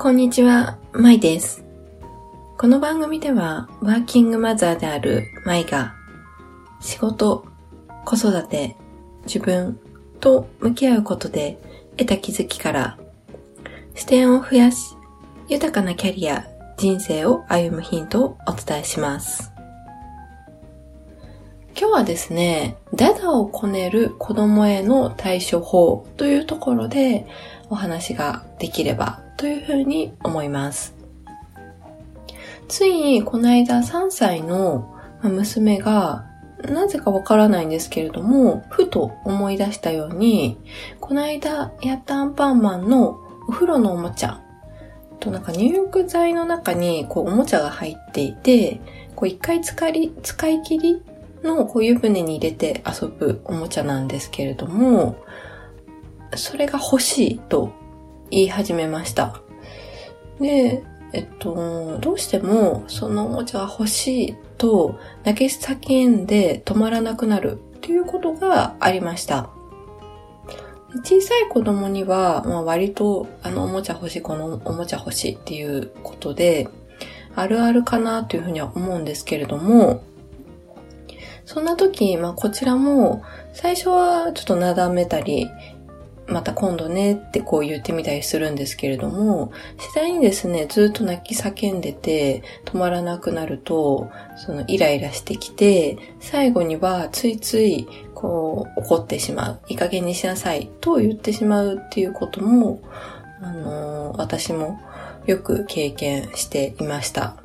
こんにちは、まいです。この番組では、ワーキングマザーであるまいが、仕事、子育て、自分と向き合うことで得た気づきから、視点を増やし、豊かなキャリア、人生を歩むヒントをお伝えします。今日はですね、ダダをこねる子供への対処法というところでお話ができればというふうに思います。ついにこの間3歳の娘がなぜかわからないんですけれども、ふと思い出したように、この間やったアンパンマンのお風呂のおもちゃとなんか入浴剤の中にこうおもちゃが入っていて、こう一回使い使い切りのこう湯船に入れて遊ぶおもちゃなんですけれども、それが欲しいと言い始めました。で、えっと、どうしてもそのおもちゃが欲しいと泣き叫んで止まらなくなるということがありました。小さい子供には、まあ、割とあのおもちゃ欲しい、このおもちゃ欲しいっていうことで、あるあるかなというふうには思うんですけれども、そんな時、まあこちらも最初はちょっとなだめたり、また今度ねってこう言ってみたりするんですけれども、次第にですね、ずっと泣き叫んでて止まらなくなると、そのイライラしてきて、最後にはついついこう怒ってしまう。いい加減にしなさいと言ってしまうっていうことも、あのー、私もよく経験していました。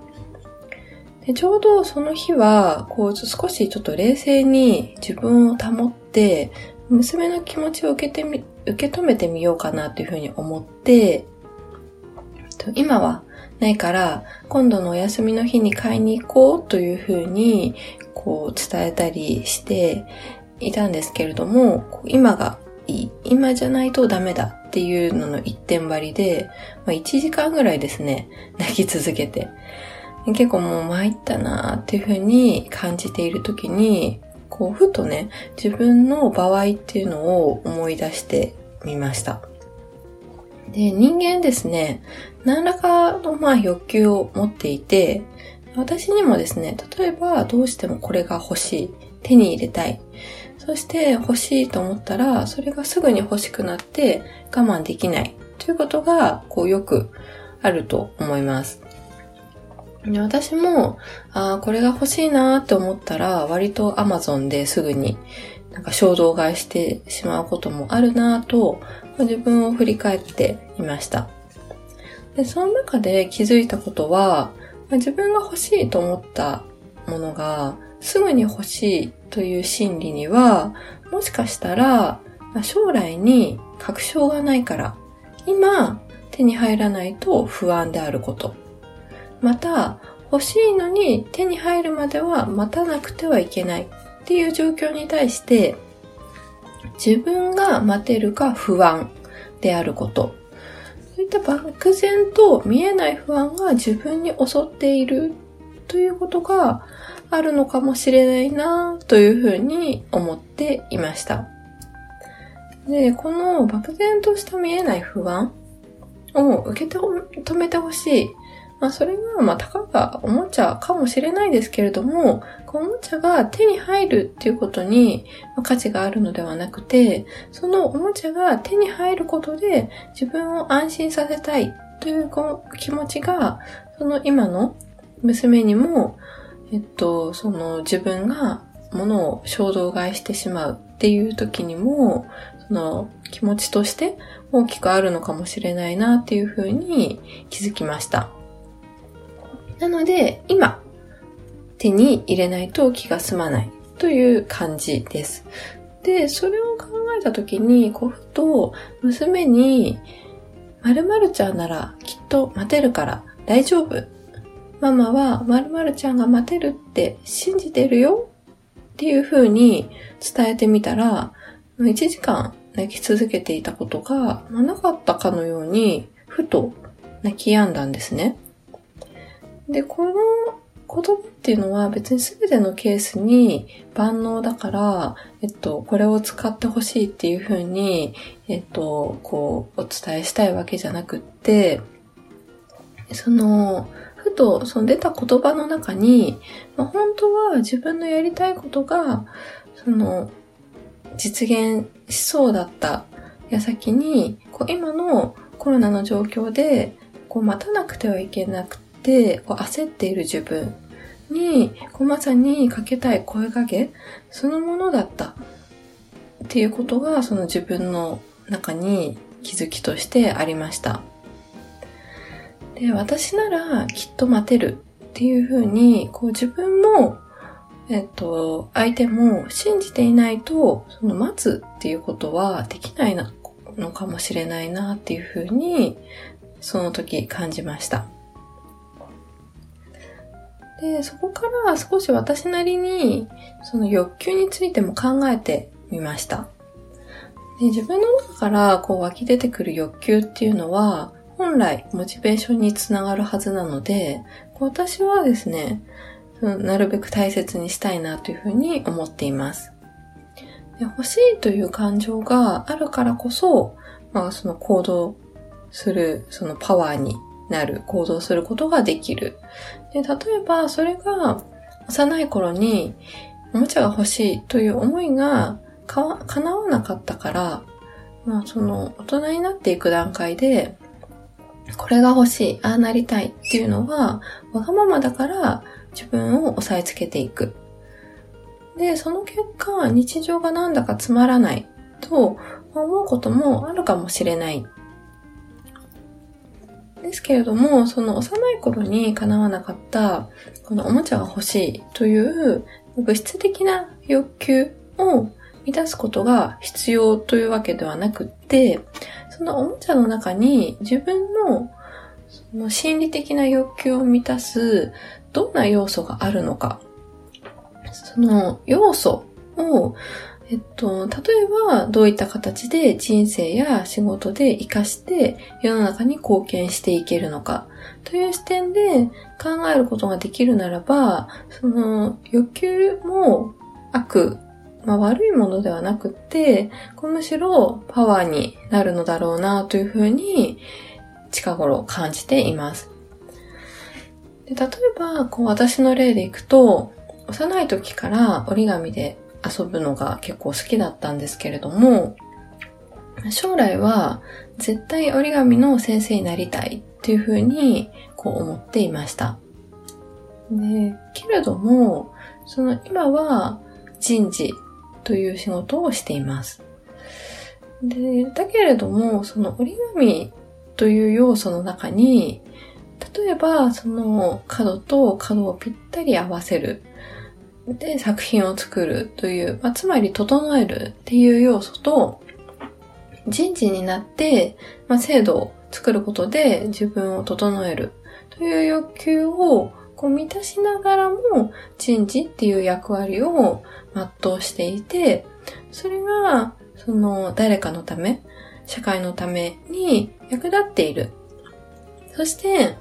でちょうどその日は、こう少しちょっと冷静に自分を保って、娘の気持ちを受けてみ、受け止めてみようかなというふうに思って、今はないから、今度のお休みの日に買いに行こうというふうに、こう伝えたりしていたんですけれども、今がいい。今じゃないとダメだっていうのの一点張りで、まあ、1時間ぐらいですね、泣き続けて。結構もう参ったなーっていうふうに感じているときに、こう、ふとね、自分の場合っていうのを思い出してみました。で、人間ですね、何らかのまあ欲求を持っていて、私にもですね、例えばどうしてもこれが欲しい、手に入れたい。そして欲しいと思ったら、それがすぐに欲しくなって我慢できないということが、こうよくあると思います。私も、ああこれが欲しいなって思ったら、割と Amazon ですぐになんか衝動買いしてしまうこともあるなと、自分を振り返っていました。で、その中で気づいたことは、自分が欲しいと思ったものが、すぐに欲しいという心理には、もしかしたら、将来に確証がないから、今手に入らないと不安であること。また、欲しいのに手に入るまでは待たなくてはいけないっていう状況に対して、自分が待てるか不安であること。そういった漠然と見えない不安が自分に襲っているということがあるのかもしれないなというふうに思っていました。で、この漠然とした見えない不安を受け止めてほしいまあ、それが、まあ、たかがおもちゃかもしれないですけれども、おもちゃが手に入るっていうことに価値があるのではなくて、そのおもちゃが手に入ることで自分を安心させたいという気持ちが、その今の娘にも、えっと、その自分が物を衝動買いしてしまうっていう時にも、その気持ちとして大きくあるのかもしれないなっていうふうに気づきました。なので、今、手に入れないと気が済まないという感じです。で、それを考えたときに、こうふと娘に、〇〇ちゃんならきっと待てるから大丈夫。ママは〇〇ちゃんが待てるって信じてるよっていう風に伝えてみたら、1時間泣き続けていたことが、まあなかったかのように、ふと泣き止んだんですね。で、この言葉っていうのは別に全てのケースに万能だから、えっと、これを使ってほしいっていうふうに、えっと、こう、お伝えしたいわけじゃなくって、その、ふとその出た言葉の中に、まあ、本当は自分のやりたいことが、その、実現しそうだった矢先に、こう今のコロナの状況で、こう待たなくてはいけなくて、こう焦っている自分に、こうまさにかけたい声かけそのものだったっていうことが、その自分の中に気づきとしてありました。で、私ならきっと待てるっていうふうに、こう自分も、えっと、相手も信じていないと、その待つっていうことはできないのかもしれないなっていうふうに、その時感じました。で、そこから少し私なりに、その欲求についても考えてみました。で自分の中からこう湧き出てくる欲求っていうのは、本来モチベーションにつながるはずなので、私はですね、なるべく大切にしたいなというふうに思っています。で欲しいという感情があるからこそ、まあその行動する、そのパワーになる、行動することができる。で、例えばそれが幼い頃におもちゃが欲しいという思いがか叶わなかったから、まあその大人になっていく段階で、これが欲しい、ああなりたいっていうのは、わがままだから自分を押さえつけていく。で、その結果、日常がなんだかつまらないと思うこともあるかもしれない。ですけれども、その幼い頃に叶わなかった、このおもちゃが欲しいという物質的な欲求を満たすことが必要というわけではなくって、そのおもちゃの中に自分のその心理的な欲求を満たすどんな要素があるのか。その要素を、えっと、例えばどういった形で人生や仕事で活かして世の中に貢献していけるのかという視点で考えることができるならば、その欲求も悪まあ、悪いものではなくて、むしろパワーになるのだろうなというふうに近頃感じています。で例えば、こう私の例でいくと、幼い時から折り紙で遊ぶのが結構好きだったんですけれども、将来は絶対折り紙の先生になりたいっていうふうにこう思っていました。で、けれども、その今は人事という仕事をしています。で、だけれども、その折り紙という要素の中に、例えば、その角と角をぴったり合わせる。で、作品を作るという、まあ、つまり整えるっていう要素と、人事になって、まあ、制度を作ることで自分を整えるという欲求をこう満たしながらも人事っていう役割を全うしていて、それが、その誰かのため、社会のために役立っている。そして、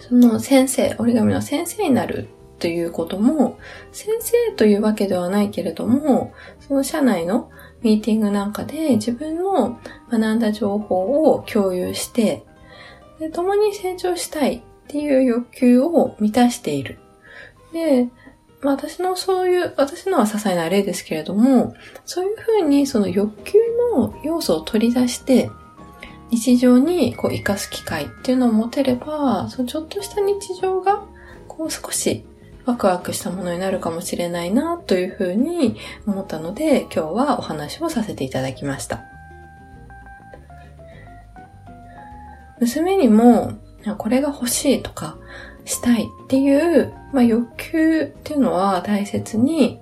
その先生、折り紙の先生になるということも、先生というわけではないけれども、その社内のミーティングなんかで自分の学んだ情報を共有して、で共に成長したいっていう欲求を満たしている。で、まあ私のそういう、私のは些細な例ですけれども、そういうふうにその欲求の要素を取り出して、日常にこう活かす機会っていうのを持てれば、そのちょっとした日常がこう少しワクワクしたものになるかもしれないなというふうに思ったので、今日はお話をさせていただきました。娘にもこれが欲しいとか、したいっていう、まあ、欲求っていうのは大切に、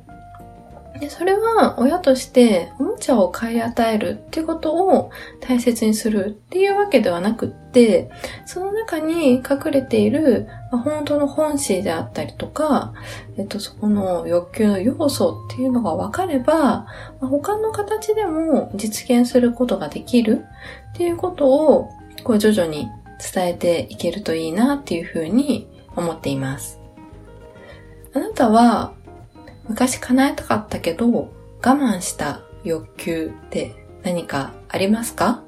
で、それは親としておもちゃを買い与えるっていうことを大切にするっていうわけではなくって、その中に隠れている、まあ、本当の本心であったりとか、えっと、そこの欲求の要素っていうのが分かれば、まあ、他の形でも実現することができるっていうことを、こう徐々に伝えていけるといいなっていうふうに思っています。あなたは昔叶えたかったけど我慢した欲求って何かありますか？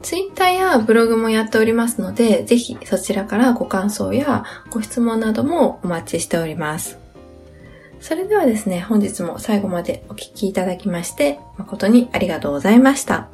ツイッターやブログもやっておりますので、ぜひそちらからご感想やご質問などもお待ちしております。それではですね、本日も最後までお聴きいただきまして、誠にありがとうございました。